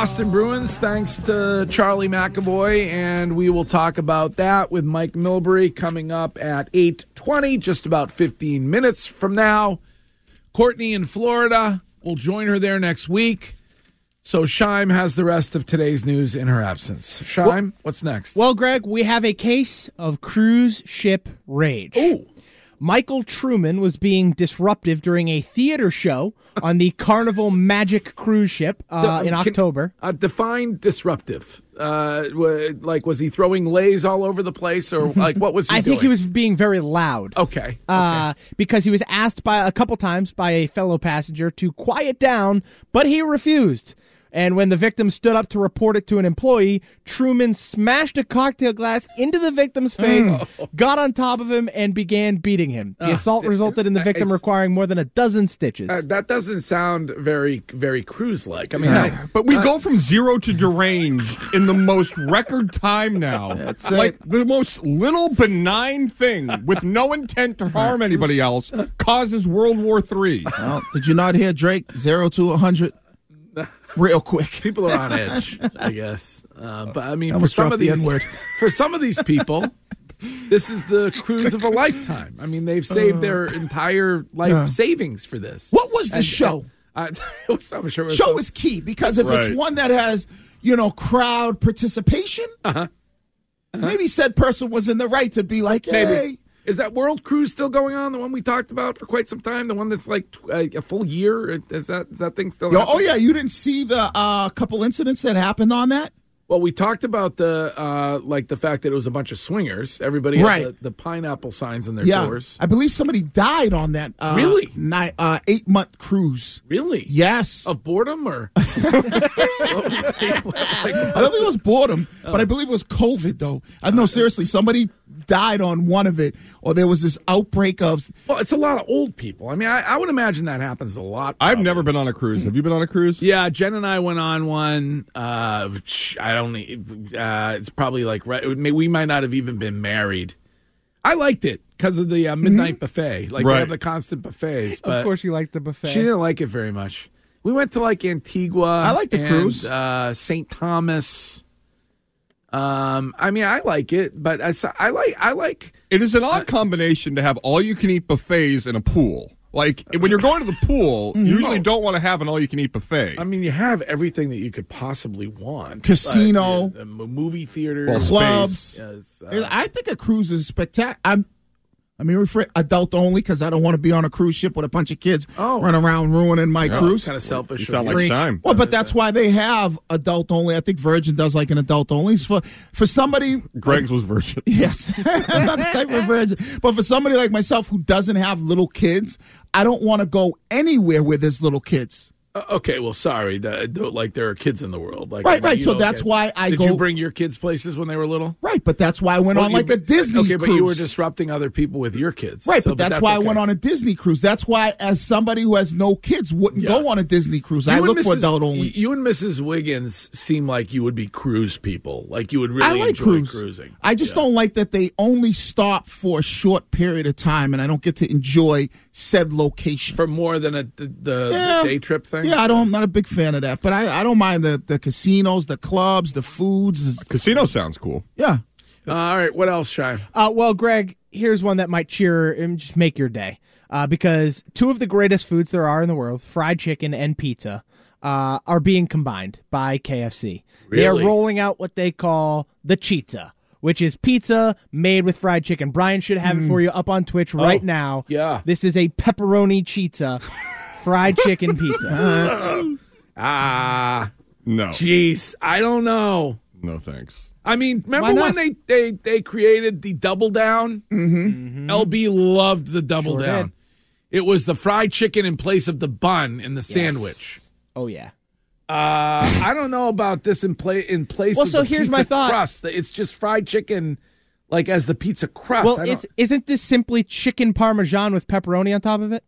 Boston Bruins, thanks to Charlie McAvoy, and we will talk about that with Mike Milbury coming up at eight twenty, just about fifteen minutes from now. Courtney in Florida will join her there next week. So Scheim has the rest of today's news in her absence. Scheim, what's next? Well, Greg, we have a case of cruise ship rage. Ooh. Michael Truman was being disruptive during a theater show on the Carnival Magic cruise ship uh, in Can- October. Uh, define disruptive. Uh, like, was he throwing lays all over the place, or like what was he? I think he was being very loud. Okay. Uh, because he was asked by a couple times by a fellow passenger to quiet down, but he refused. And when the victim stood up to report it to an employee, Truman smashed a cocktail glass into the victim's face, got on top of him, and began beating him. The assault resulted in the victim it's- requiring more than a dozen stitches. Uh, that doesn't sound very, very cruise like. I mean, I, But we go from zero to deranged in the most record time now. That's like it. the most little benign thing with no intent to harm anybody else causes World War Three. Well, did you not hear Drake zero to 100 real quick? people are on edge, I guess. Uh, but I mean, for some of the these, N-word. for some of these people, this is the cruise of a lifetime. I mean, they've saved their entire life savings for this. What was the And- show? Uh, I'm sure was show is key because if Right. it's one that has, you know, crowd participation, maybe said person was in the right to be like, hey. Maybe. Is that World Cruise still going on? The one we talked about for quite some time. The one that's like tw- uh, a full year. Is that is that thing still? Yo, oh yeah, you didn't see the uh, couple incidents that happened on that? Well, we talked about the uh, like the fact that it was a bunch of swingers. Everybody Right. had the, the pineapple signs on their Yeah, doors. I believe somebody died on that. Uh, Really? Ni- uh, eight month cruise. Really? Yes. Of boredom or? Like, I don't think it was boredom, Oh. but I believe it was COVID though. I know seriously, somebody died on one of it, or there was this outbreak of. well, it's a lot of old people. I mean, I, I would imagine that happens a lot. I've never been on a cruise. Have you been on a cruise? Yeah, Jen and I went on one. Uh, which I don't. Uh, it's probably like right. We might not have even been married. I liked it because of the uh, midnight buffet. Like they Right. have the constant buffets. But of course, you liked the buffet. she didn't like it very much. We went to like Antigua. I like the and, cruise. Uh, St. Thomas. Um, I mean, I like it, but I, I like I like. It is an odd combination to have all you can eat buffets in a pool. Like when you're going to the pool, you usually don't want to have an all you can eat buffet. I mean, you have everything that you could possibly want. Casino. Like, uh, movie theaters, Well, Clubs. Yes, uh, I think a cruise is spectacular. I'm I mean, refer adult only because I don't want to be on a cruise ship with a bunch of kids Oh. running around ruining my It's cruise. kind of selfish. You sound like Scheim. Well, but that's why they have adult only. I think Virgin does like an adult only. It's for for somebody. Greg's was virgin. Yes, not the type of virgin. But for somebody like myself who doesn't have little kids, I don't want to go anywhere where there's little kids. Uh, okay, well, sorry. That, like there are kids in the world. Like, Right, right, so that's why I Did go- you bring your kids places when they were little? Right, but that's why I went Well, on you- like a Disney Okay, cruise. but you were disrupting other people with your kids. Right, So- but that's, why I went on a Disney cruise. That's why, as somebody who has no kids, wouldn't go on a Disney cruise. I look and for Mrs. adult only. You and Mrs. Wiggins seem like you would be cruise people. Like you would really I like enjoy cruise. cruising. I just don't like that they only stop for a short period of time, and I don't get to enjoy said location for more than a the, the, Yeah. the day trip thing. Yeah, I don't. I'm not a big fan of that, but I, I don't mind the the casinos, the clubs, the foods. Casino sounds cool. Yeah. Uh, all right, what else, Scheim? Uh, well, Greg, here's one that might cheer and just make your day. Uh, because two of the greatest foods there are in the world, fried chicken and pizza, uh, are being combined by KFC. They are rolling out what they call the Chizza, which is pizza made with fried chicken. Brian should have it for you up on Twitch right Oh, now. yeah. This is a pepperoni Chizza fried chicken pizza. Ah, No. jeez, I don't know. No thanks. I mean, remember when they, they they created the double down? Mm-hmm. LB loved the double Sure down. did. It was the fried chicken in place of the bun in the sandwich. oh, yeah. Uh, I don't know about this in play in place. Well, of so the here's pizza my thought. Crust. It's just fried chicken, like as the pizza crust. Well, I don't- is, isn't this simply chicken parmesan with pepperoni on top of it?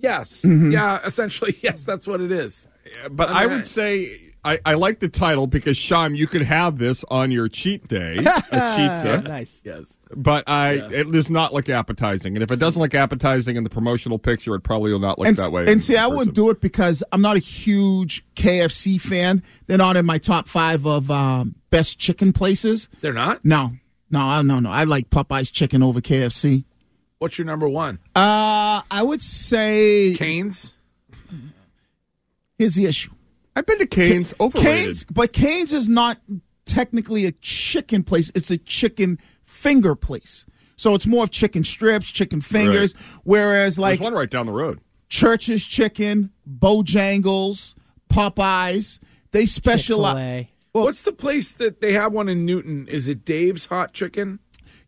Yes, Mm-hmm. yeah, essentially, yes, that's what it is. But I I would say I, I like the title because Scheim, you could have this on your cheat day, a pizza. Nice. Yes. But I, it does not look appetizing, and if it doesn't look appetizing in the promotional picture, it probably will not look and, that way. and see, I wouldn't do it because I'm not a huge KFC fan. They're not in my top five of um, best chicken places. They're not. No, no, I- no, no. I like Popeye's chicken over KFC. What's your number one? Uh, I would say Canes. here's the issue. I've been to Canes. Overrated. Canes, but Canes is not technically a chicken place. It's a chicken finger place. So it's more of chicken strips, chicken fingers. Whereas There's like one right down the road. Church's Chicken, Bojangles, Popeyes, they specialize. Chick-fil-A. What's the place that they have one in Newton? Is it Dave's Hot Chicken?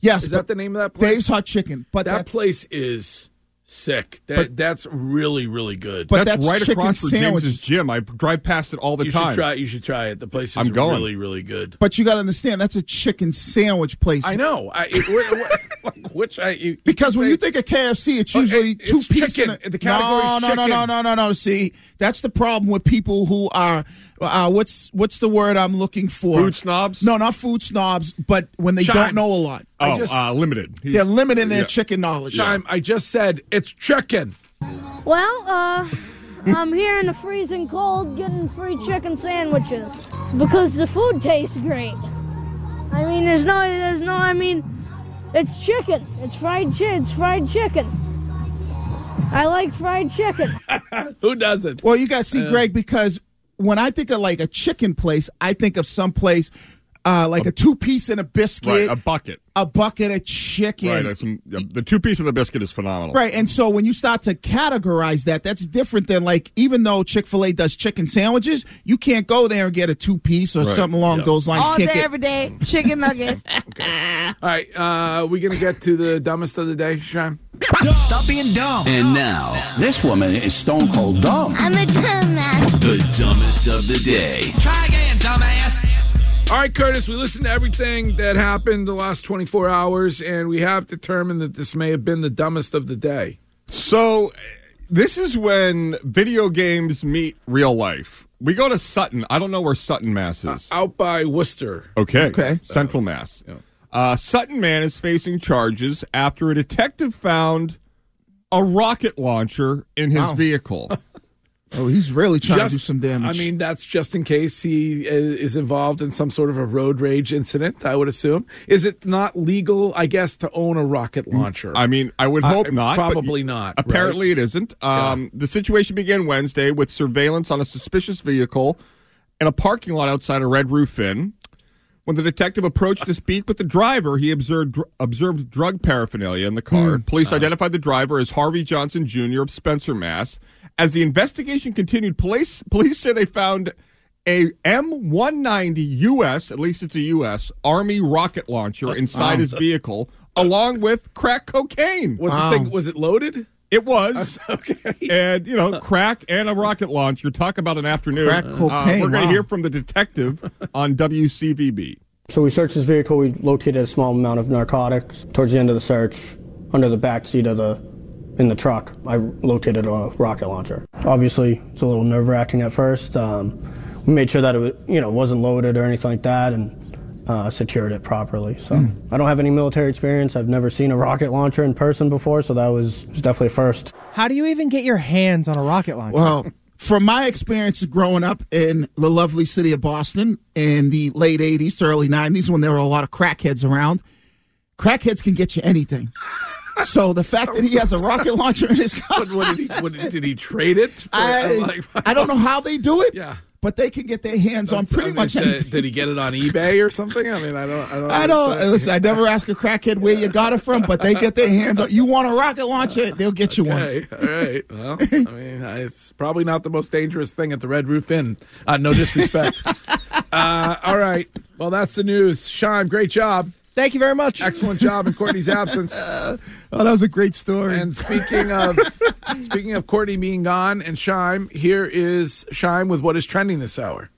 Yes, Is that the name of that place? Dave's Hot Chicken. But that place is sick. That But- that's really really good. But that's, that's right across from. James's gym. I drive past it all the you time. should try. You should try it. The place is I'm going. really really good. But you got to understand that's a chicken sandwich place. I know. I, it, what, what, like, which I you, you Because can when say- you think of KFC, it's Oh, usually it- two it's pieces. chicken. The category no, is no, no, no, no, no, no. See, that's the problem with people who are uh, what's what's the word I'm looking for? Food snobs? No, not food snobs, but when they Scheim. don't know a lot, Oh, just- uh, limited. He's- they're limiting their yeah. chicken knowledge. time I just said it's chicken. Well, uh, I'm here in the freezing cold getting free chicken sandwiches because the food tastes great. I mean, there's no, there's no, I mean, it's chicken. It's fried chi- It's fried chicken. I like fried chicken. Who doesn't? Well, you got to see, Greg, because when I think of like a chicken place, I think of some place uh, like a two piece and a biscuit, Right, a bucket. a bucket of chicken. Right, some, the two piece of the biscuit is phenomenal. Right, and so when you start to categorize that, that's different than like even though Chick Fil A does chicken sandwiches, you can't go there and get a two piece or Right. something along Yeah. those lines. All You day, can't get- every day, chicken nugget. All right, uh, we gonna get to the dumbest of the day, Scheim. Stop being dumb. And now, this woman is stone cold dumb. I'm a dumbass. The dumbest of the day. Try again, dumbass. All right, Curtis, we listened to everything that happened the last 24 hours, and we have determined that this may have been the dumbest of the day. So, uh, this is when video games meet real life. We go to Sutton. I don't know where Sutton, Mass is. Out by Worcester. Okay. Okay. Central Mass. Uh, Sutton man is facing charges after a detective found a rocket launcher in his Wow. vehicle. Oh, he's really trying to do some damage. I mean, that's just in case he uh, is involved in some sort of a road rage incident, I would assume. Is it not legal, I guess, to own a rocket launcher? I mean, I would hope Uh, not. probably not, right? Apparently, it isn't. Um, The situation began Wednesday with surveillance on a suspicious vehicle in a parking lot outside a Red Roof Inn. When the detective approached to speak with the driver, he observed observed drug paraphernalia in the car. Hmm. Police uh-huh. identified the driver as Harvey Johnson Jr. of Spencer, Mass. As the investigation continued, police police say they found a M190 US, at least it's a US, Army rocket launcher inside uh-huh. his vehicle, along with crack cocaine. Was the thing was it loaded? It was. Okay. And, you know, crack and a rocket launcher. Talk about an afternoon. Crack Uh, we're going to wow. hear from the detective on WCVB. So we searched his vehicle. We located a small amount of narcotics. Towards the end of the search, under the back seat of the in the truck, I located a rocket launcher. Obviously, it's a little nerve wracking at first. Um, we made sure that it was, you know wasn't loaded or anything like that, and uh, secured it properly. So I don't have any military experience. I've never seen a rocket launcher in person before, so that was, was definitely a first. How do you even get your hands on a rocket launcher? Well, from my experience growing up in the lovely city of Boston in the late 80s to early 90s when there were a lot of crackheads around, crackheads can get you anything. So the fact that he has a rocket launcher in his car, What, what did he? What, did he trade it? For, I, like, I don't know how they do it, Yeah. But they can get their hands on pretty I mean, much did, anything. did he get it on eBay or something? I mean, I don't. I don't. I don't listen. I never ask a crackhead where you got it from, but they get their hands on. You want a rocket launcher? They'll get you one. All right. Well, I mean, it's probably not the most dangerous thing at the Red Roof Inn. Uh, no disrespect. uh, all right. Well, that's the news. Sean, great job. Thank you very much. Excellent job in Courtney's absence. Oh, that was a great story. And speaking of speaking of Courtney being gone and Scheim, here is Scheim with what is trending this hour.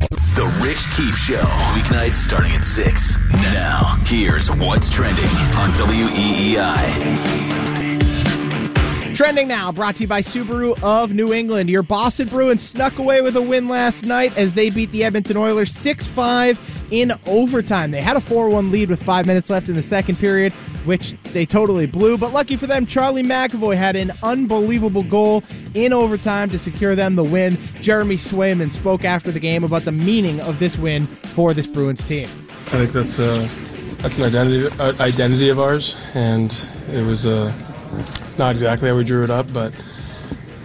The Rich Keefe Show, weeknights starting at 6. Now, here's what's trending on WEEI. Trending now, brought to you by Subaru of New England. Your Boston Bruins snuck away with a win last night as they beat the Edmonton Oilers 6 5 in overtime. They had a 4 1 lead with five minutes left in the second period, which they totally blew. But lucky for them, Charlie McAvoy had an unbelievable goal in overtime to secure them the win. Jeremy Swayman spoke after the game about the meaning of this win for this Bruins team. I think that's uh, that's an identity uh, identity of ours, and it was uh, not exactly how we drew it up, but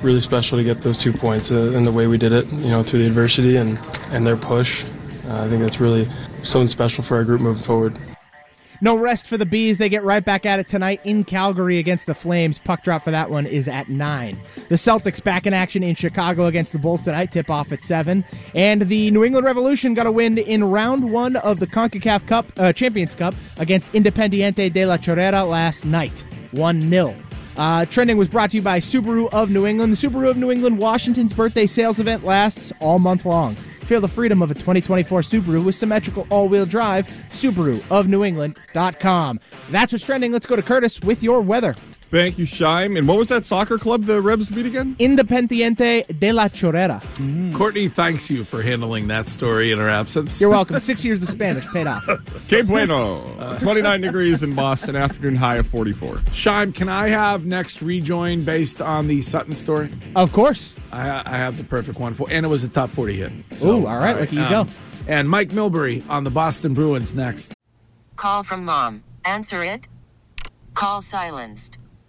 really special to get those two points uh, and the way we did it. You know, through the adversity and and their push. Uh, I think that's really something special for our group moving forward. No rest for the Bees. They get right back at it tonight in Calgary against the Flames. Puck drop for that one is at 9. The Celtics back in action in Chicago against the Bulls tonight. Tip off at 7. And the New England Revolution got a win in round one of the CONCACAF Cup, uh, Champions Cup against Independiente de la Chorrera last night. 1 0. Uh, trending was brought to you by Subaru of New England. The Subaru of New England Washington's birthday sales event lasts all month long. Feel the freedom of a 2024 Subaru with symmetrical all-wheel drive. Subaru of New England.com. That's what's trending. Let's go to Curtis with your weather. Thank you, Scheim. And what was that soccer club the Rebs beat again? Independiente de la Chorrera. Mm. Courtney thanks you for handling that story in her absence. You're welcome. Six years of Spanish paid off. Que bueno. 29 degrees in Boston, afternoon high of 44. Scheim, can I have next rejoin based on the Sutton story? Of course. I, I have the perfect one for, and it was a top 40 hit. Ooh, all right, lucky you um, go. And Mike Milbury on the Boston Bruins next. Call from mom. Answer it. Call silenced.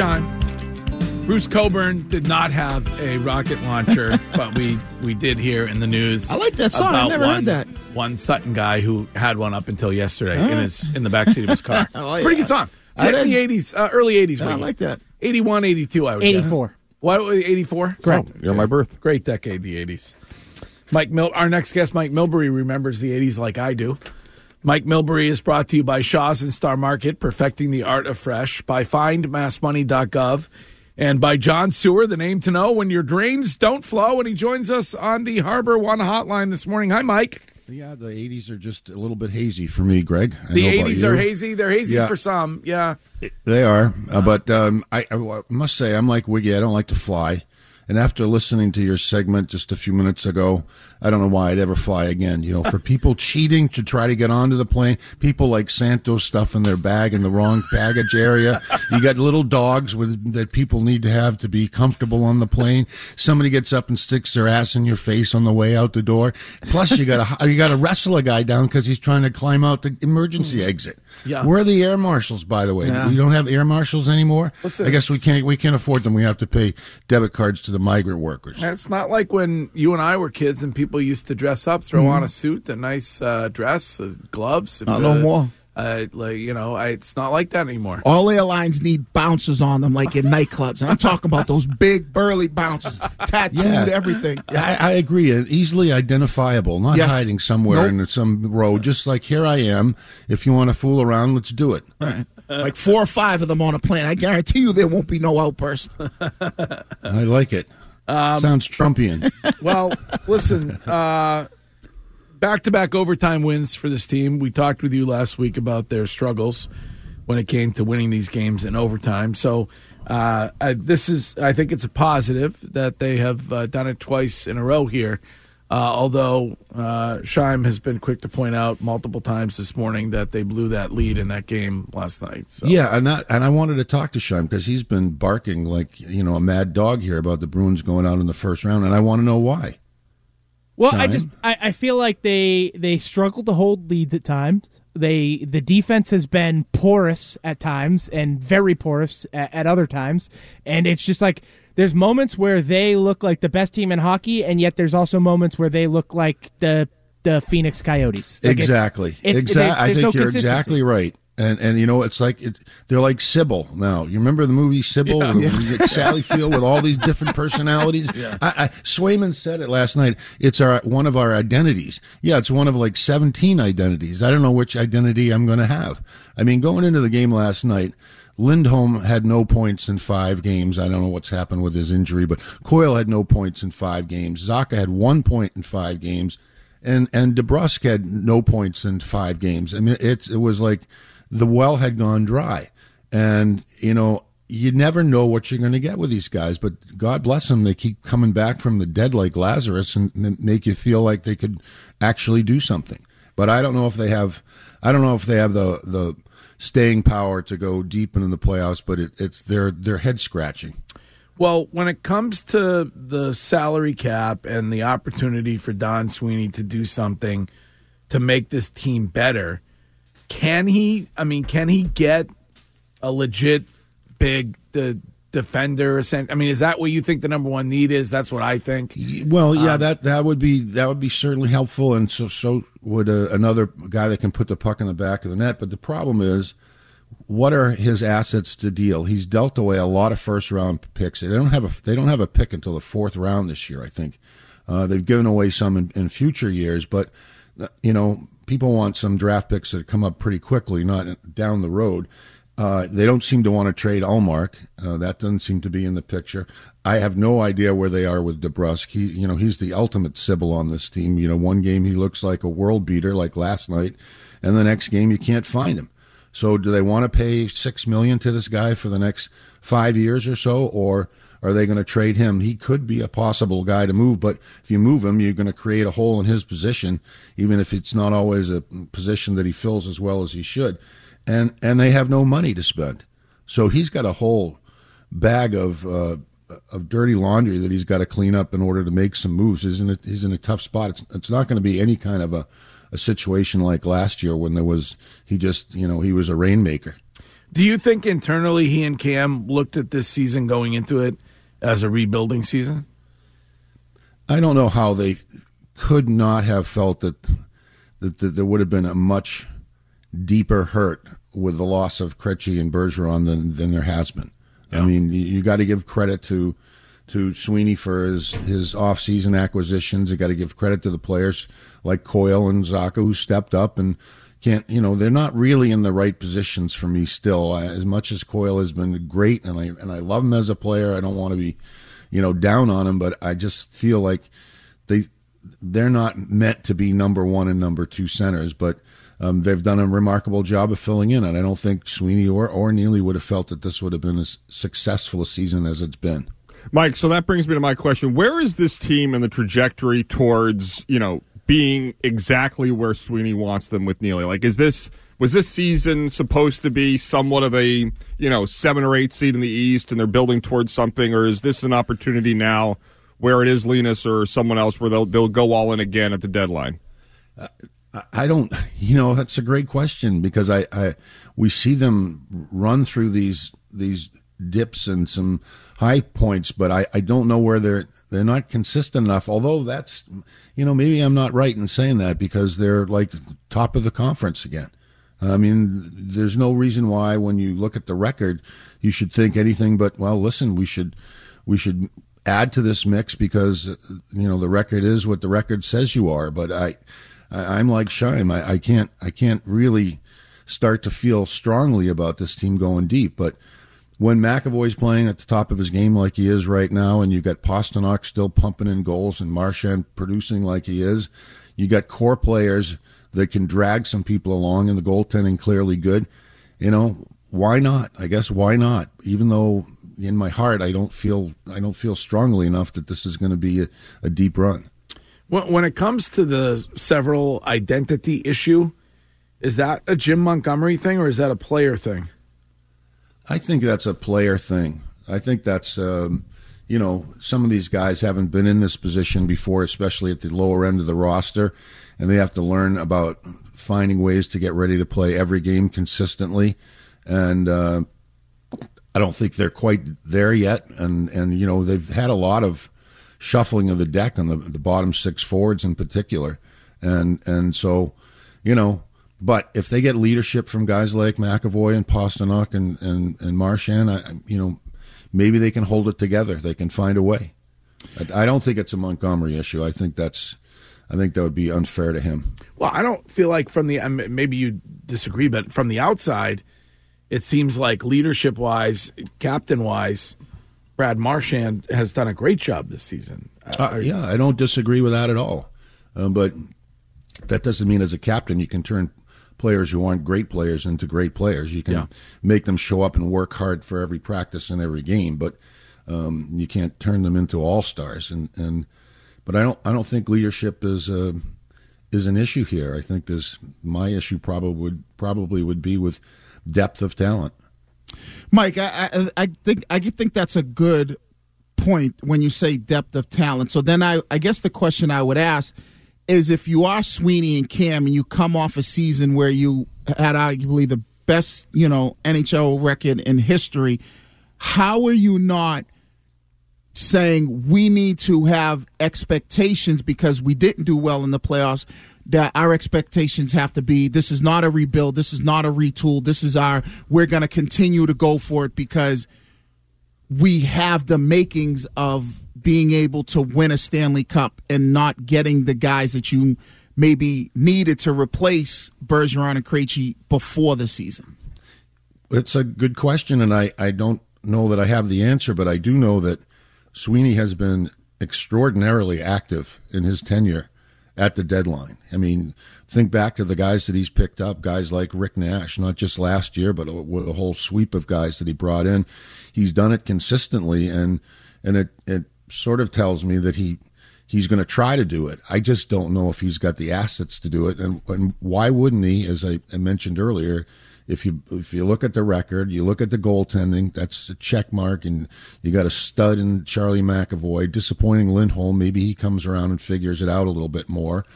Sean. Bruce Cockburn did not have a rocket launcher, but we we did hear in the news. I like that song. I about never heard that. One Sutton guy who had one up until yesterday All in right. his in the backseat of his car. Oh, Pretty good song. It's in the 80s, uh, early 80s. Yeah, I like that. 81, 82, I would guess. 84. What, 84? Correct. You're my birth. Great decade, the 80s. Mike Mil- our next guest, Mike Milbury, remembers the 80s like I do. Mike Milbury is brought to you by Shaw's and Star Market, perfecting the art of fresh, by findmassmoney.gov, and by John Sewer, the name to know when your drains don't flow. And he joins us on the Harbor One hotline this morning. Hi, Mike. Yeah, the 80s are just a little bit hazy for me, Greg. I The 80s are hazy. They're hazy Yeah. for some. Yeah. They are, uh, but um, I, I must say I'm like Wiggy. I don't like to fly, and after listening to your segment just a few minutes ago, I don't know why I'd ever fly again. You know, for people cheating to try to get onto the plane, people like Santos stuff in their bag in the wrong baggage area. You got little dogs with that people need to have to be comfortable on the plane. Somebody gets up and sticks their ass in your face on the way out the door. Plus, you got to you got to wrestle a guy down because he's trying to climb out the emergency hmm. exit. Yeah. Where are the air marshals, by the way? Yeah. We don't have air marshals anymore. Listen, I guess we can't we can't afford them. We have to pay debit cards to the migrant workers. It's not like when you and I were kids and people used to dress up, throw Mhm. on a suit, a nice uh, dress, uh, gloves. Not no more. Uh, like you know, I, it's not like that anymore. All airlines need bouncers on them, like in nightclubs. And I'm talking about those big, burly bouncers, tattooed, Yeah. everything. I, I agree. and Easily identifiable, not Yes. hiding somewhere Nope. in some row. Just like here I am. If you want to fool around, let's do it. Right. Like four or five of them on a plane. I guarantee you there won't be no outburst. I like it. Um, Sounds Trumpian. well, listen, uh, back-to-back overtime wins for this team. We talked with you last week about their struggles when it came to winning these games in overtime. So uh, I, this is, I think, it's a positive that they have uh, done it twice in a row here. Uh, although uh, Scheim has been quick to point out multiple times this morning that they blew that lead in that game last night. So. Yeah, and that, and I wanted to talk to Scheim because he's been barking like you know a mad dog here about the Bruins going out in the first round, and I want to know why. Well, I just I, I feel like they they struggle to hold leads at times. They the defense has been porous at times and very porous at, at other times, and it's just like there's moments where they look like the best team in hockey, and yet there's also moments where they look like the the Phoenix Coyotes. Like, exactly. it's- exactly. I think no you're exactly right. And and you know it's like it, they're like Sybil now. You remember the movie Sybil? Yeah. with Yeah. with Sally Field with all these different personalities. Yeah. I, I, Swayman said it last night. It's our one of our identities. Yeah, it's one of like 17 identities. I don't know which identity I'm going to have. I mean, going into the game last night. Lindholm had no points in five games. I don't know what's happened with his injury, but Coyle had no points in five games. Zacha had one point in five games and and DeBrusk had no points in five games. I mean, it's it was like the well had gone dry, and you know you never know what you're going to get with these guys. But God bless them, they keep coming back from the dead like Lazarus and, make you feel like they could actually do something. But I don't know if they have. I don't know if they have the the staying power to go deep into the playoffs. But it, it's they're they're head scratching. Well, when it comes to the salary cap and the opportunity for Don Sweeney to do something to make this team better, can he? I mean, can he get a legit big the defender? I mean, is that what you think the number one need is? That's what I think. Well, yeah, Um, that that would be that would be certainly helpful, and so so would a, another guy that can put the puck in the back of the net. But the problem is, what are his assets to deal? He's dealt away a lot of first round picks. They don't have a they don't have a pick until the fourth round this year. I think uh, they've given away some in, in future years, but uh, you know people want some draft picks that come up pretty quickly, not down the road. Uh, they don't seem to want to trade Ullmark. Uh, that doesn't seem to be in the picture. I have no idea where they are with DeBrusk. He, you know, he's the ultimate Sybil on this team. You know, one game he looks like a world beater, like last night, and the next game you can't find him. So, do they want to pay six million to this guy for the next five years or so, or are they going to trade him? He could be a possible guy to move, but if you move him, you're going to create a hole in his position, even if it's not always a position that he fills as well as he should. And and they have no money to spend, so he's got a whole bag of uh, of dirty laundry that he's got to clean up in order to make some moves. He's in a, he's in a tough spot. It's it's not going to be any kind of a a situation like last year when there was he just you know he was a rainmaker. Do you think internally he and Cam looked at this season going into it as a rebuilding season? I don't know how they could not have felt that that, that there would have been a much deeper hurt with the loss of Krejci and Bergeron than than there has been. I mean, you, you got to give credit to to Sweeney for his his off season acquisitions. You got to give credit to the players like Coyle and Zacha who stepped up and can't you know they're not really in the right positions for me still. I, as much as Coyle has been great and I and I love him as a player, I don't want to be you know down on him, but I just feel like they they're not meant to be number one and number two centers, but. Um, they've done a remarkable job of filling in, and I don't think Sweeney or, or Neely would have felt that this would have been as successful a season as it's been. Mike, so that brings me to my question. Where is this team in the trajectory towards, you know, being exactly where Sweeney wants them with Neely? Like, is this was this season supposed to be somewhat of a, you know, seven or eight seed in the East and they're building towards something, or is this an opportunity now where it is Linus or someone else where they'll they'll go all in again at the deadline? I- I don't, you know, that's a great question because I, I, we see them run through these these dips and some high points, but I, I don't know where they're they're not consistent enough. Although that's, you know, maybe I'm not right in saying that because they're like top of the conference again. I mean, there's no reason why when you look at the record, you should think anything but well. Listen, we should we should add to this mix because you know the record is what the record says you are. But I, I I'm like Scheim. I, I can't I can't really start to feel strongly about this team going deep. But when McAvoy's playing at the top of his game like he is right now, and you've got Pastrnak still pumping in goals and Marchand producing like he is, you got core players that can drag some people along, and the goaltending clearly good. You know, why not? I guess why not? Even though in my heart I don't feel I don't feel strongly enough that this is going to be a, a deep run. When, it comes to the Sybil identity issue, is that a Jim Montgomery thing or is that a player thing? I think that's a player thing. I think that's um, you know some of these guys haven't been in this position before, especially at the lower end of the roster, and they have to learn about finding ways to get ready to play every game consistently. And uh, I don't think they're quite there yet. And and you know they've had a lot of shuffling of the deck on the the bottom six forwards in particular, and and so you know. But if they get leadership from guys like McAvoy and Pastrnak and and and Marchand, I, you know, maybe they can hold it together. They can find a way. I, I don't think it's a Montgomery issue. I think that's, I think that would be unfair to him. Well, I don't feel like from the maybe you disagree, but from the outside, it seems like leadership wise, captain wise, Brad Marchand has done a great job this season. Uh, yeah, I don't disagree with that at all. Um, but that doesn't mean as a captain you can turn players who aren't great players into great players. You can make them show up and work hard for every practice and every game, but um, you can't turn them into all stars. And, and but I don't I don't think leadership is a, is an issue here. I think this my issue probably would probably would be with depth of talent. Mike, I, I I think I think that's a good point when you say depth of talent. So then I I guess the question I would ask is if you are Sweeney and Cam and you come off a season where you had arguably the best, you know, NHL record in history, how are you not saying we need to have expectations because we didn't do well in the playoffs that our expectations have to be this is not a rebuild this is not a retool this is our we're going to continue to go for it because we have the makings of being able to win a Stanley Cup and not getting the guys that you maybe needed to replace Bergeron and Krejci before the season. It's a good question, and I, I don't know that I have the answer, but I do know that Sweeney has been extraordinarily active in his tenure at the deadline. I mean, think back to the guys that he's picked up, guys like Rick Nash, not just last year, but a, a whole sweep of guys that he brought in. He's done it consistently, and and it it sort of tells me that he he's going to try to do it. I just don't know if he's got the assets to do it, and and why wouldn't he? As I, I mentioned earlier, if you if you look at the record, you look at the goaltending, that's a check mark, and you got a stud in Charlie McAvoy. Disappointing Lindholm. Maybe he comes around and figures it out a little bit more.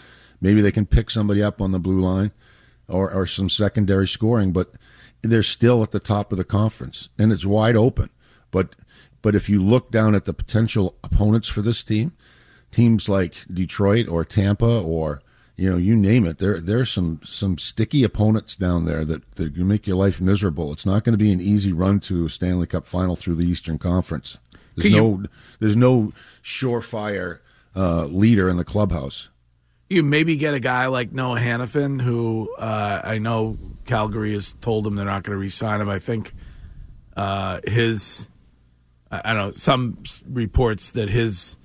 Maybe they can pick somebody up on the blue line, or or some secondary scoring, but they're still at the top of the conference, and it's wide open. But but if you look down at the potential opponents for this team, teams like Detroit or Tampa or you know, you name it. There there's some some sticky opponents down there that that can make your life miserable. It's not going to be an easy run to a Stanley Cup final through the Eastern Conference. There's no there's no surefire uh, leader in the clubhouse. You maybe get a guy like Noah Hanifin, who uh, I know Calgary has told him they're not going to re-sign him. I think uh, his, I I don't know, some reports that his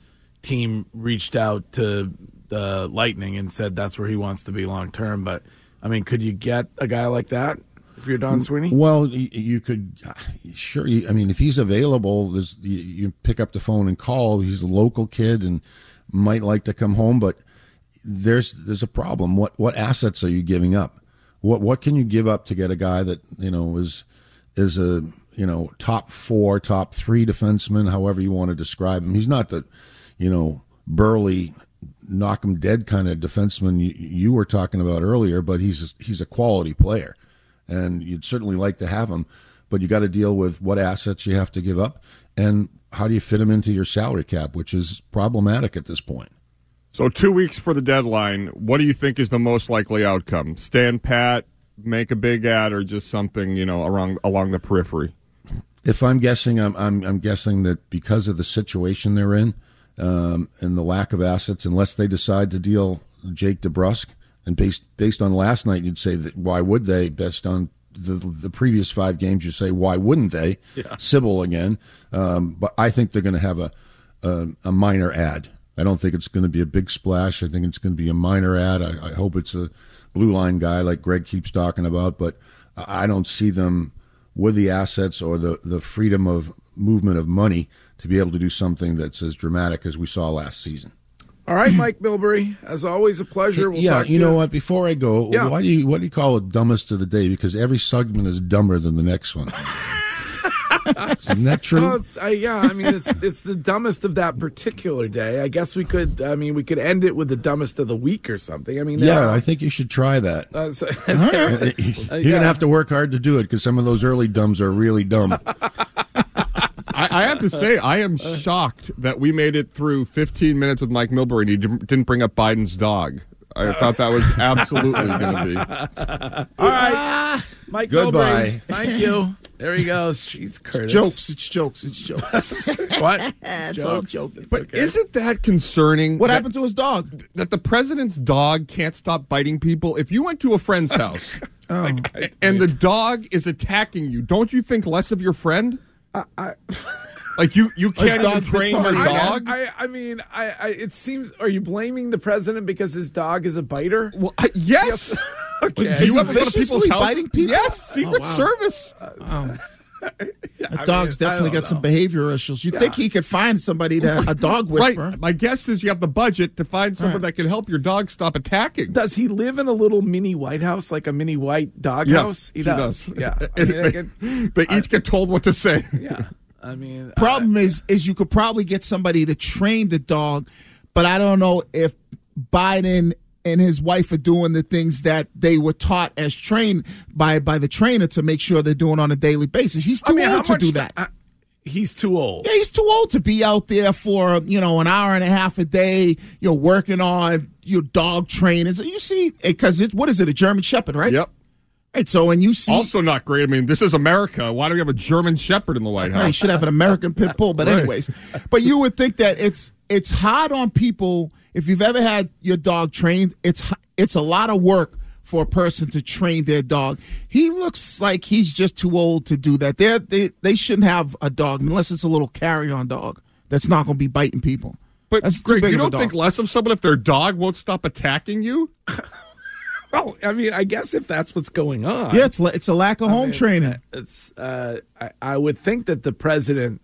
team reached out to the Lightning and said that's where he wants to be long term. But I mean, could you get a guy like that if you're Don Sweeney? Well, you, you could sure. You, I mean, if he's available, there's you, you pick up the phone and call. He's a local kid and might like to come home, but there's there's a problem. What what assets are you giving up? What what can you give up to get a guy that you know is is a you know top four, top three defenseman, however you want to describe him. He's not the you know burly knock him dead kind of defenseman you, you were talking about earlier, but he's he's a quality player, and you'd certainly like to have him. But you got to deal with what assets you have to give up, and how do you fit him into your salary cap, which is problematic at this point. So two weeks for the deadline. What do you think is the most likely outcome? Stand pat, make a big ad, or just something you know along along the periphery? If I'm guessing, I'm I'm, I'm guessing that because of the situation they're in um, and the lack of assets, unless they decide to deal Jake DeBrusk, and based based on last night, you'd say that why would they? Based on the the previous five games, you say why wouldn't they? Yeah. Sybil again, um, but I think they're going to have a, a a minor ad. I don't think it's going to be a big splash. I think it's going to be a minor ad. I, I hope it's a blue line guy like Greg keeps talking about, but I I don't see them with the assets or the, the freedom of movement of money to be able to do something that's as dramatic as we saw last season. All right, Mike Milbury, as always, a pleasure. We'll yeah, you know what? Before I go, Yeah. why do you what do you call it dumbest of the day? Because every segment is dumber than the next one. Isn't that true? Well, I, yeah, I mean, it's it's the dumbest of that particular day. I guess we could. I mean, we could end it with the dumbest of the week or something. I mean, yeah, I think you should try that. uh, so- You're yeah. gonna have to work hard to do it because some of those early dumbs are really dumb. I, I have to say, I am shocked that we made it through 15 minutes with Mike Milbury and he didn't didn't bring up Biden's dog. I uh. thought that was absolutely going to be. All right, Mike Goodbye. Milbury, Thank you. There he goes. Jeez, Curtis. Jokes. It's jokes. It's jokes. What? it's all jokes. But isn't that concerning? What that- happened to his dog? That the president's dog can't stop biting people. If you went to a friend's house Oh. a- and the dog is attacking you, don't you think less of your friend? Like you, you can't even train your dog. I, I mean, I, I, it seems. Are you blaming the president because his dog is a biter? Well, I- yes. Okay. Do you he ever go to people's viciously houses? biting people? Yes, Secret Oh, wow. Service. Oh. I That dog's mean, definitely don't got some know. behavior issues. You would think he could find somebody to a dog whisperer? Right. My guess is you have the budget to find someone that can help your dog stop attacking. Does he live in a little mini White House, like a mini white dog Yes, house? he does. Yeah. I mean, I they, could- they each get told what to say. yeah. I mean, Problem is, is you could probably get somebody to train the dog, but I don't know if Biden and his wife are doing the things that they were taught as trained by by the trainer to make sure they're doing on a daily basis. He's too I mean, old to do that. uh, he's too old. Yeah, he's too old to be out there for you know an hour and a half a day. You know, working on your dog training. So you see, because it what is it? A German Shepherd, right? Yep. Right. So when you see, Also not great. I mean, this is America. Why do we have a German Shepherd in the White Right, you should have an American pit bull, but Right. anyways. But you would think that it's it's hard on people if you've ever had your dog trained. It's it's a lot of work for a person to train their dog. He looks like he's just too old to do that. They're, they they shouldn't have a dog unless it's a little carry on dog that's not going to be biting people. But That's Greg, you don't think less of someone if their dog won't stop attacking you? Well, I mean, I guess if that's what's going on. Yeah, it's it's a lack of I home mean, training. It's. Uh, I, I would think that the president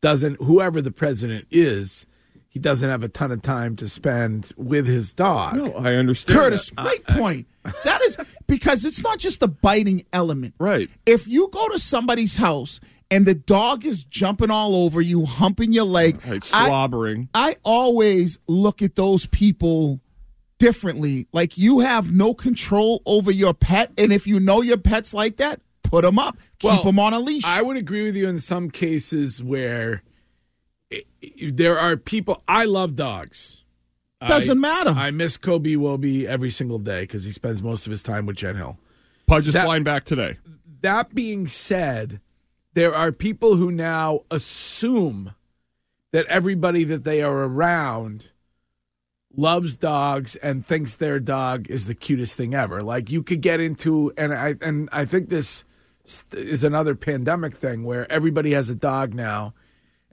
doesn't. Whoever the president is, he doesn't have a ton of time to spend with his dog. No, I understand. Curtis, that. great point. That is because it's not just the biting element. Right. If you go to somebody's house and the dog is jumping all over you, humping your leg, Right, slobbering. I, always look at those people differently. Like you have no control over your pet, and if you know your pet's like that, put them up, keep Well, them on a leash. I would agree with you in some cases where i i- there are people. I love dogs. Doesn't I- matter. I miss Kobe Wobie every single day because he spends most of his time with Jen Hill. Pudge is That- flying back today. That being said, there are people who now assume that everybody that they are around loves dogs and thinks their dog is the cutest thing ever. Like you could get into and I and I think this is another pandemic thing where everybody has a dog now.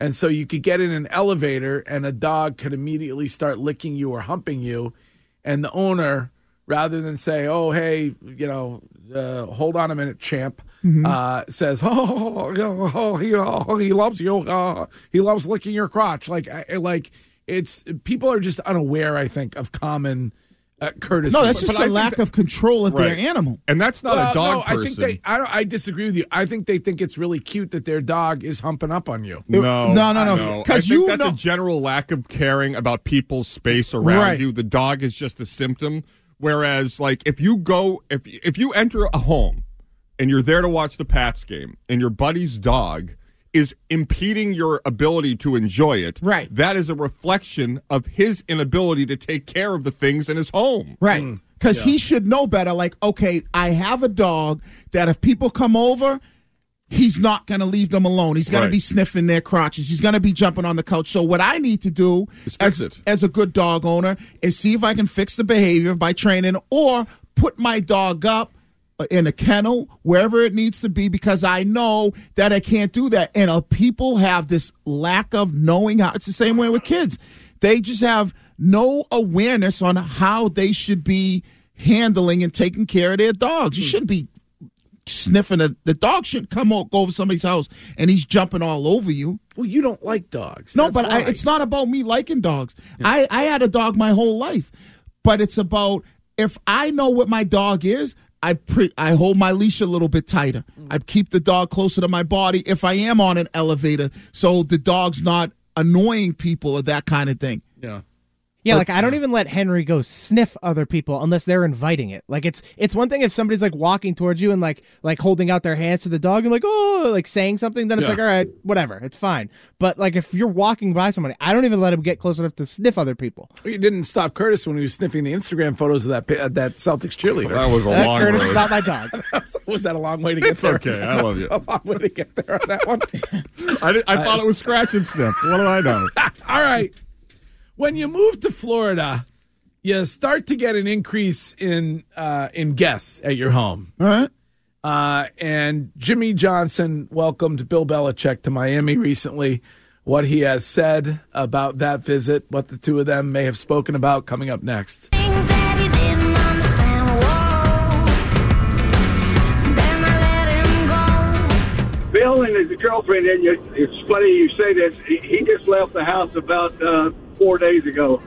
And so you could get in an elevator and a dog could immediately start licking you or humping you and the owner rather than say, "Oh, hey, you know, uh, hold on a minute, champ," Mhm. uh, says, "Oh, oh, he, oh, he loves you. Uh, he loves licking your crotch." Like, like it's people are just unaware. I think of common uh, courtesy. No, that's just a lack of control of their animal. And that's not Well, a dog no, I think person. they. I don't. I disagree with you. I think they think it's really cute that their dog is humping up on you. No, no, no, no. I 'Cause think you that's know- a general lack of caring about people's space around Right. you. The dog is just a symptom. Whereas, like, if you go, if if you enter a home and you're there to watch the Pats game, and your buddy's dog is impeding your ability to enjoy it, right? That is a reflection of his inability to take care of the things in his home, Right. Mm. Because he should know better. Like, okay, I have a dog that if people come over, he's not going to leave them alone. He's going Right. to be sniffing their crotches. He's going to be jumping on the couch. So, what I need to do as, as a good dog owner is see if I can fix the behavior by training or put my dog up in a kennel, wherever it needs to be, because I know that I can't do that. And uh, people have this lack of knowing how. It's the same way with kids. They just have no awareness on how they should be handling and taking care of their dogs. You shouldn't be sniffing a, the dog shouldn't come o- go over somebody's house and he's jumping all over you. Well, you don't like dogs. No, That's but I, it's not about me liking dogs. I, I had a dog my whole life, but it's about if I know what my dog is, I pre- I hold my leash a little bit tighter. I keep the dog closer to my body if I am on an elevator, so the dog's not annoying people or that kind of thing. Yeah. Yeah, But- like I don't even let Henry go sniff other people unless they're inviting it. Like it's it's one thing if somebody's like walking towards you and like like holding out their hands to the dog and like oh like saying something, then it's Yeah. like all right, whatever, it's fine. But like if you're walking by somebody, I don't even let him get close enough to sniff other people. You didn't stop Curtis when he was sniffing the Instagram photos of that uh, that Celtics cheerleader. That was a That long Curtis road. is not my dog. was that a long way to get It's there? okay. I love you. a long way to get there on that one. I, did, I thought it was scratch and sniff. What do I know? All right. When you move to Florida, you start to get an increase in uh, in guests at your home. All right. Uh, and Jimmy Johnson welcomed Bill Belichick to Miami recently. What he has said about that visit, what the two of them may have spoken about, coming up next. Bill and his girlfriend, and it's funny you say this. He, he just left the house about uh, four days ago.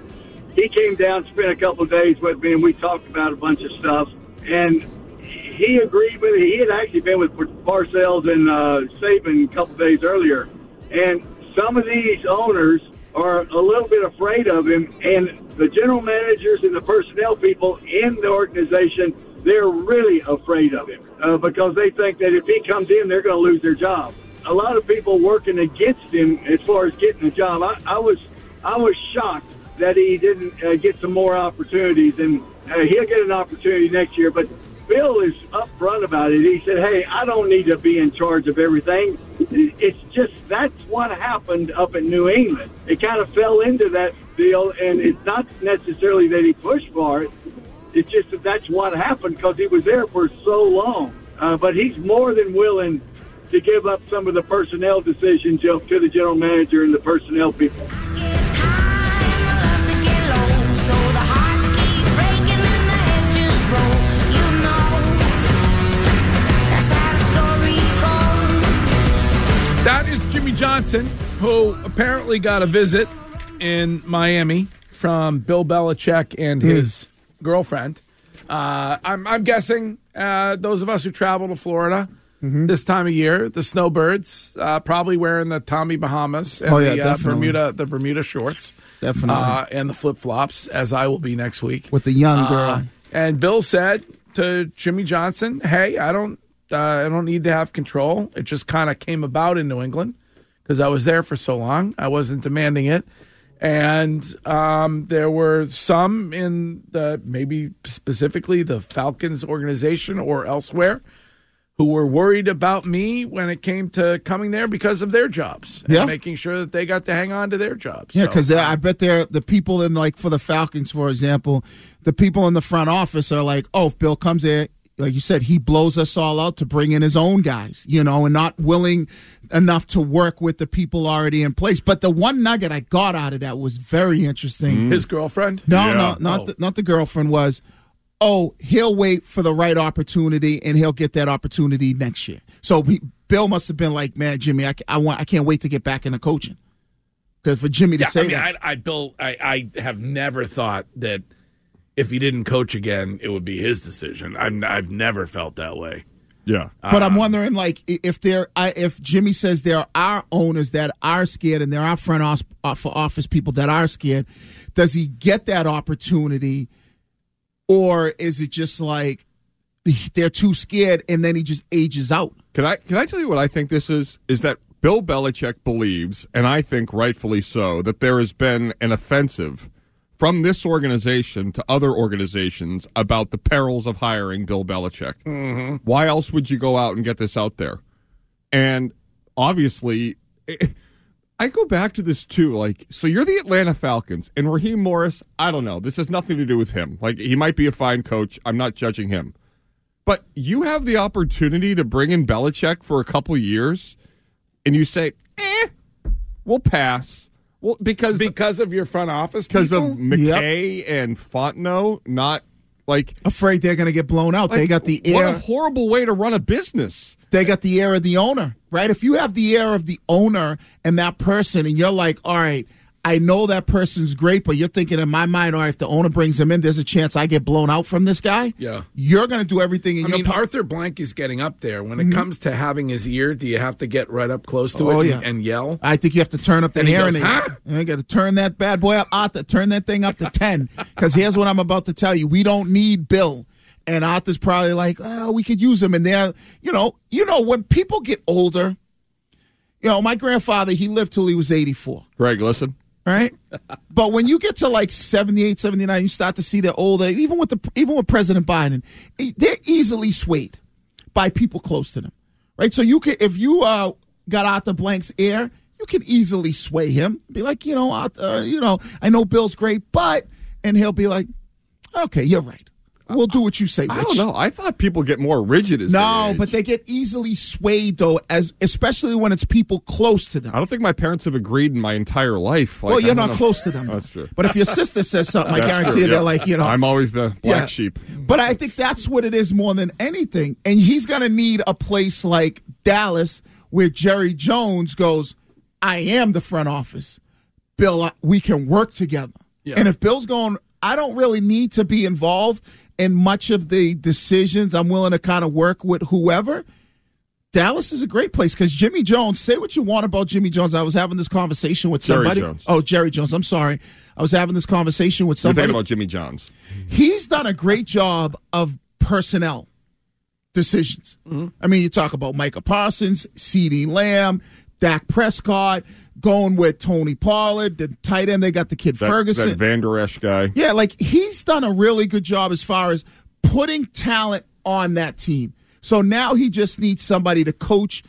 He came down, spent a couple of days with me, and we talked about a bunch of stuff. And he agreed with it. He had actually been with Parcells and uh, Saban a couple days earlier. And some of these owners are a little bit afraid of him, and the general managers and the personnel people in the organization, they're really afraid of him uh, because they think that if he comes in, they're going to lose their job. A lot of people working against him as far as getting a job. I, I was, I was shocked that he didn't uh, get some more opportunities, and uh, he'll get an opportunity next year. But Bill is upfront about it. He said, "Hey, I don't need to be in charge of everything. It's just that's what happened up in New England. It kind of fell into that deal, and it's not necessarily that he pushed for it. It's just that that's what happened because he was there for so long. Uh, but he's more than willing to give up some of the personnel decisions to the general manager and the personnel people." That is Jimmy Johnson, who apparently got a visit in Miami from Bill Belichick and his girlfriend. Uh, I'm, I'm guessing uh, those of us who travel to Florida this time of year, the snowbirds, uh, probably wearing the Tommy Bahamas and Oh, yeah, the uh. Bermuda the Bermuda shorts, Definitely. uh, and the flip flops, as I will be next week With the young Uh, girl. and Bill said to Jimmy Johnson, "Hey, I don't, uh, I don't need to have control. It just kind of came about in New England because I was there for so long. I wasn't demanding it, And um, there were some in the maybe specifically the Falcons organization or elsewhere who were worried about me when it came to coming there because of their jobs and Yeah. making sure that they got to hang on to their jobs. Yeah, So, because I bet they're the people in like for the Falcons, for example, the people in the front office are like, oh, if Bill comes there, like you said, he blows us all out to bring in his own guys, you know, and not willing enough to work with the people already in place. But the one nugget I got out of that was very interesting. Mm. his girlfriend? No, Yeah. no, not Oh. the, not the girlfriend was. Oh, he'll wait for the right opportunity, and he'll get that opportunity next year. So he, Bill must have been like, "Man, Jimmy, I, I want, I can't wait to get back into coaching." Because for Jimmy to Yeah, say I mean, that, I, I Bill, I, I have never thought that if he didn't coach again, it would be his decision. I'm, I've never felt that way. Yeah, But I'm um, wondering, like, if there, if Jimmy says there are owners that are scared and there are front office, for office people that are scared, does he get that opportunity, or is it just like they're too scared and then he just ages out? Can I can I tell you what I think this is? Is that Bill Belichick believes, and I think rightfully so, that there has been an offensive from this organization to other organizations about the perils of hiring Bill Belichick. Mm-hmm. Why else would you go out and get this out there? And obviously, eh, I go back to this too. Like, so you're the Atlanta Falcons, and Raheem Morris. I don't know. This has nothing to do with him. Like, he might be a fine coach. I'm not judging him. But you have the opportunity to bring in Belichick for a couple years, and you say, "Eh, we'll pass." Well, because because of your front office, because of people? McKay and Fontenot, not like Afraid they're going to get blown out. they got the what air. a horrible way to run a business. They got the air of the owner, right? If you have the air of the owner and that person, and you're like, all right, I know that person's great, but you're thinking in my mind, all right, if the owner brings him in, there's a chance I get blown out from this guy. Yeah. You're going to do everything in I your mean, power. Arthur Blank is getting up there. When it Mhm. comes to having his ear, do you have to get right up close to Oh, it yeah. and, and yell? I think you have to turn up the And he air goes, and "Huh?" I got to turn that bad boy up. Arthur, turn that thing up to 10. Because here's what I'm about to tell you. We don't need Bill. And Arthur's probably like, oh, we could use him. And they're, you know, you know, when people get older, you know, my grandfather, he lived till he was 84. Greg, listen. Right? but when you get to like 78, 79, you start to see the older, even with the even with President Biden, they're easily swayed by people close to them, right? So you can if you uh, got Arthur Blank's ear, you can easily sway him. Be like, you know, Arthur, you know, I know Bill's great, but and he'll be like, okay, you're right. We'll do what you say. I don't know. I thought people get more rigid as No, they age. but they get easily swayed though, as especially when it's people close to them. I don't think my parents have agreed in my entire life. Like, well, you're don't know. close to them. That's true. But if your sister says something, I guarantee true, you they're like, you know, I'm always the black Yeah. sheep. But I think that's what it is more than anything. And he's going to need a place like Dallas where Jerry Jones goes, I am the front office. Bill, we can work together. Yeah. And if Bill's going, I don't really need to be involved in much of the decisions. I'm willing to kind of work with whoever. Dallas is a great place because Jimmy Jones, say what you want about Jimmy Jones. I was having this conversation with Jerry somebody. Jones. Oh, Jerry Jones. I'm sorry. I was having this conversation with You're somebody thinking about Jimmy Johns. he's done a great job of personnel decisions. Mm-hmm. I mean, you talk about Micah Parsons, CeeDee Lamb, Dak Prescott, going with Tony Pollard, the tight end. They got the kid That, Ferguson. that Vander Esch guy. yeah, like he's done a really good job as far as putting talent on that team. So now he just needs somebody to coach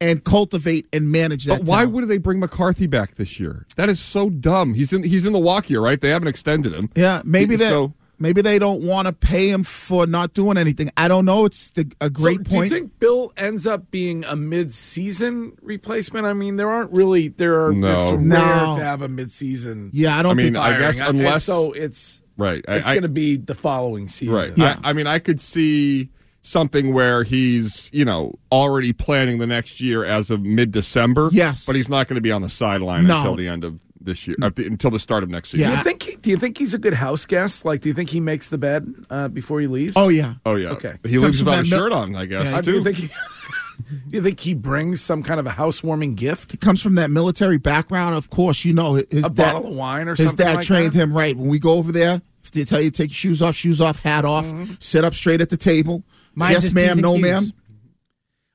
and cultivate and manage that. But why talent. would they bring McCarthy back this year? That is so dumb. He's in he's in the walk year, right? They haven't extended him. Yeah, maybe they So maybe they don't want to pay him for not doing anything. I don't know. It's the, a great so point. Do you think Bill ends up being a mid-season replacement? I mean, there aren't really there are No. it's rare No. to have a mid-season. Yeah, I don't I mean, think I guess hiring. And unless so it's right. I- it's going to be the following season. Right. Yeah. I, I mean, I could see something where he's, you know, already planning the next year as of mid December. Yes. But he's not going to be on the sideline No. until the end of this year, uh, until the start of next season. Do Yeah. you think? He, do you think he's a good house guest? Like, do you think he makes the bed uh, before he leaves? oh yeah. Oh, yeah. Okay. He Comes leaves from without a mil- shirt on, I guess, Yeah, Uh, do you think? He, do you think he brings some kind of a housewarming gift? He comes from that military background. Of course, you know his A dad, bottle of wine or his something dad like trained that? him right. When we go over there, if they tell you to take your shoes off, shoes off, hat off, Mm-hmm. sit up straight at the table. Mine's yes, ma'am. No, Q's. ma'am.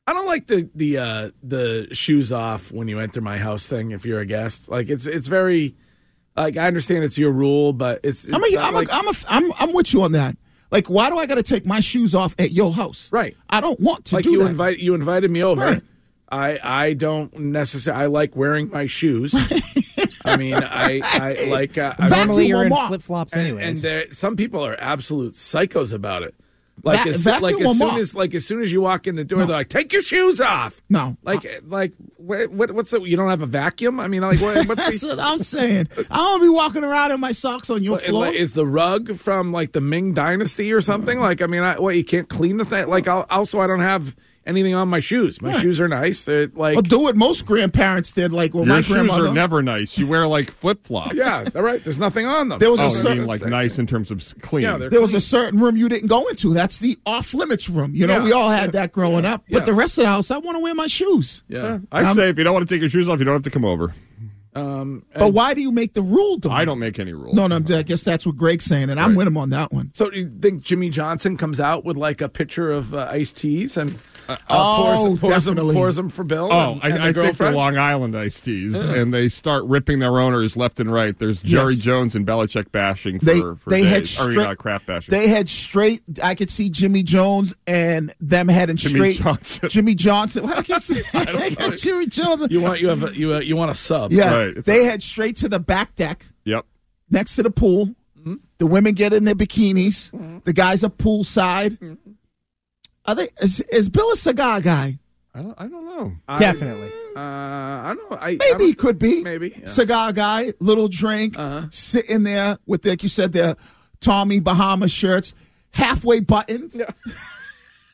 I don't like the the uh, the shoes off when you enter my house thing. If you're a guest, like it's it's very Like I understand it's your rule, but it's, it's I'm, a, not I'm, like, a, I'm, a, I'm, I'm with you on that. Like, why do I got to take my shoes off at your house? Right. I don't want to like do you that. invite you invited me over. Right. I I don't necessarily I like wearing my shoes. I mean, I I like uh, Normally you're in flip flops and, and there, some people are absolute psychos about it. Like as, like as soon off. as like as soon as you walk in the door, they're like, "Take your shoes off." no. Like like what, what what's the you don't have a vacuum? I mean, like what, what's That's the, what I'm saying. I don't be walking around in my socks on your what, floor. like, is the rug from like the Ming Dynasty or something? Like I mean, I, what you can't clean the thing. Like I'll, also, I don't have anything on my shoes. My Right. shoes are nice. They're, like Well, do what most grandparents did. Like, well, Your my shoes grandmother. are never nice. You wear like flip flops. yeah, all right. There's nothing on them. There was a Oh, I certain- mean like nice in terms of clean. Yeah, they're there was a certain room you didn't go into. That's the off limits room. You know, Yeah. we all had that growing up. But the rest of the house, I want to wear my shoes. yeah. I Um, say if you don't want to take your shoes off, you don't have to come over. Um, But why do you make the rule, though? I don't make any rules. No, no, I guess that's what Greg's saying, and I'm with him on that one. So do you think Jimmy Johnson comes out with like a picture of uh, iced teas and uh, oh, pours, pours, them, definitely. pours them for Bill? Oh, and, and I, I think they're? Long Island iced teas, and they start ripping their owners left and right. There's Jerry Yes. Jones and Belichick bashing for, They for they days. had or straight not crap bashing. They had straight. I could see Jimmy Jones and them heading Jimmy straight. Johnson. Jimmy Johnson. What I keep saying? don't know. Jimmy Johnson. You want you have a, you uh, you want a sub? yeah, Right, they a- head straight to the back deck yep. next to the pool. Mm-hmm. The women get in their bikinis. The guys are poolside. Mm-hmm. Are they? Is, is Bill a cigar guy? I don't. I don't know. I- Definitely. Uh, I don't know. I, I Maybe don't- he could be. Maybe, yeah. cigar guy, little drink, Uh-huh. sitting there with, like you said, their Tommy Bahama shirts, halfway buttoned, Yeah.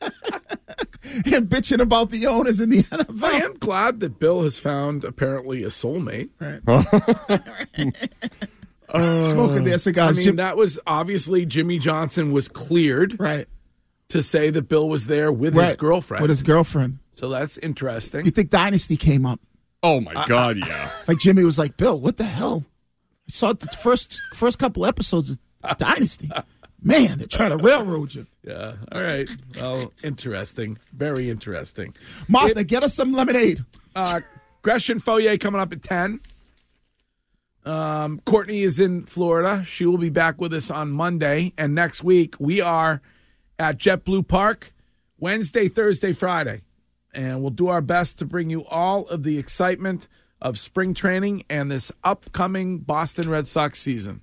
and bitching about the owners in the NFL. I am glad that Bill has found apparently a soulmate. smoking their cigars. I mean, Jim- that was obviously Jimmy Johnson was cleared right, to say that Bill was there with his girlfriend. With his girlfriend. so that's interesting. You think Dynasty came up? Oh my God, yeah. Like Jimmy was like, Bill, what the hell? I saw the first first couple episodes of Dynasty. Man, they're trying to railroad you. Yeah. All right. Well, interesting. Very interesting. Martha, get us some lemonade. Uh, Gresh and Fauria coming up at 10. Um, Courtney is in Florida. She will be back with us on Monday. And next week, we are at JetBlue Park Wednesday, Thursday, Friday. And we'll do our best to bring you all of the excitement of spring training and this upcoming Boston Red Sox season.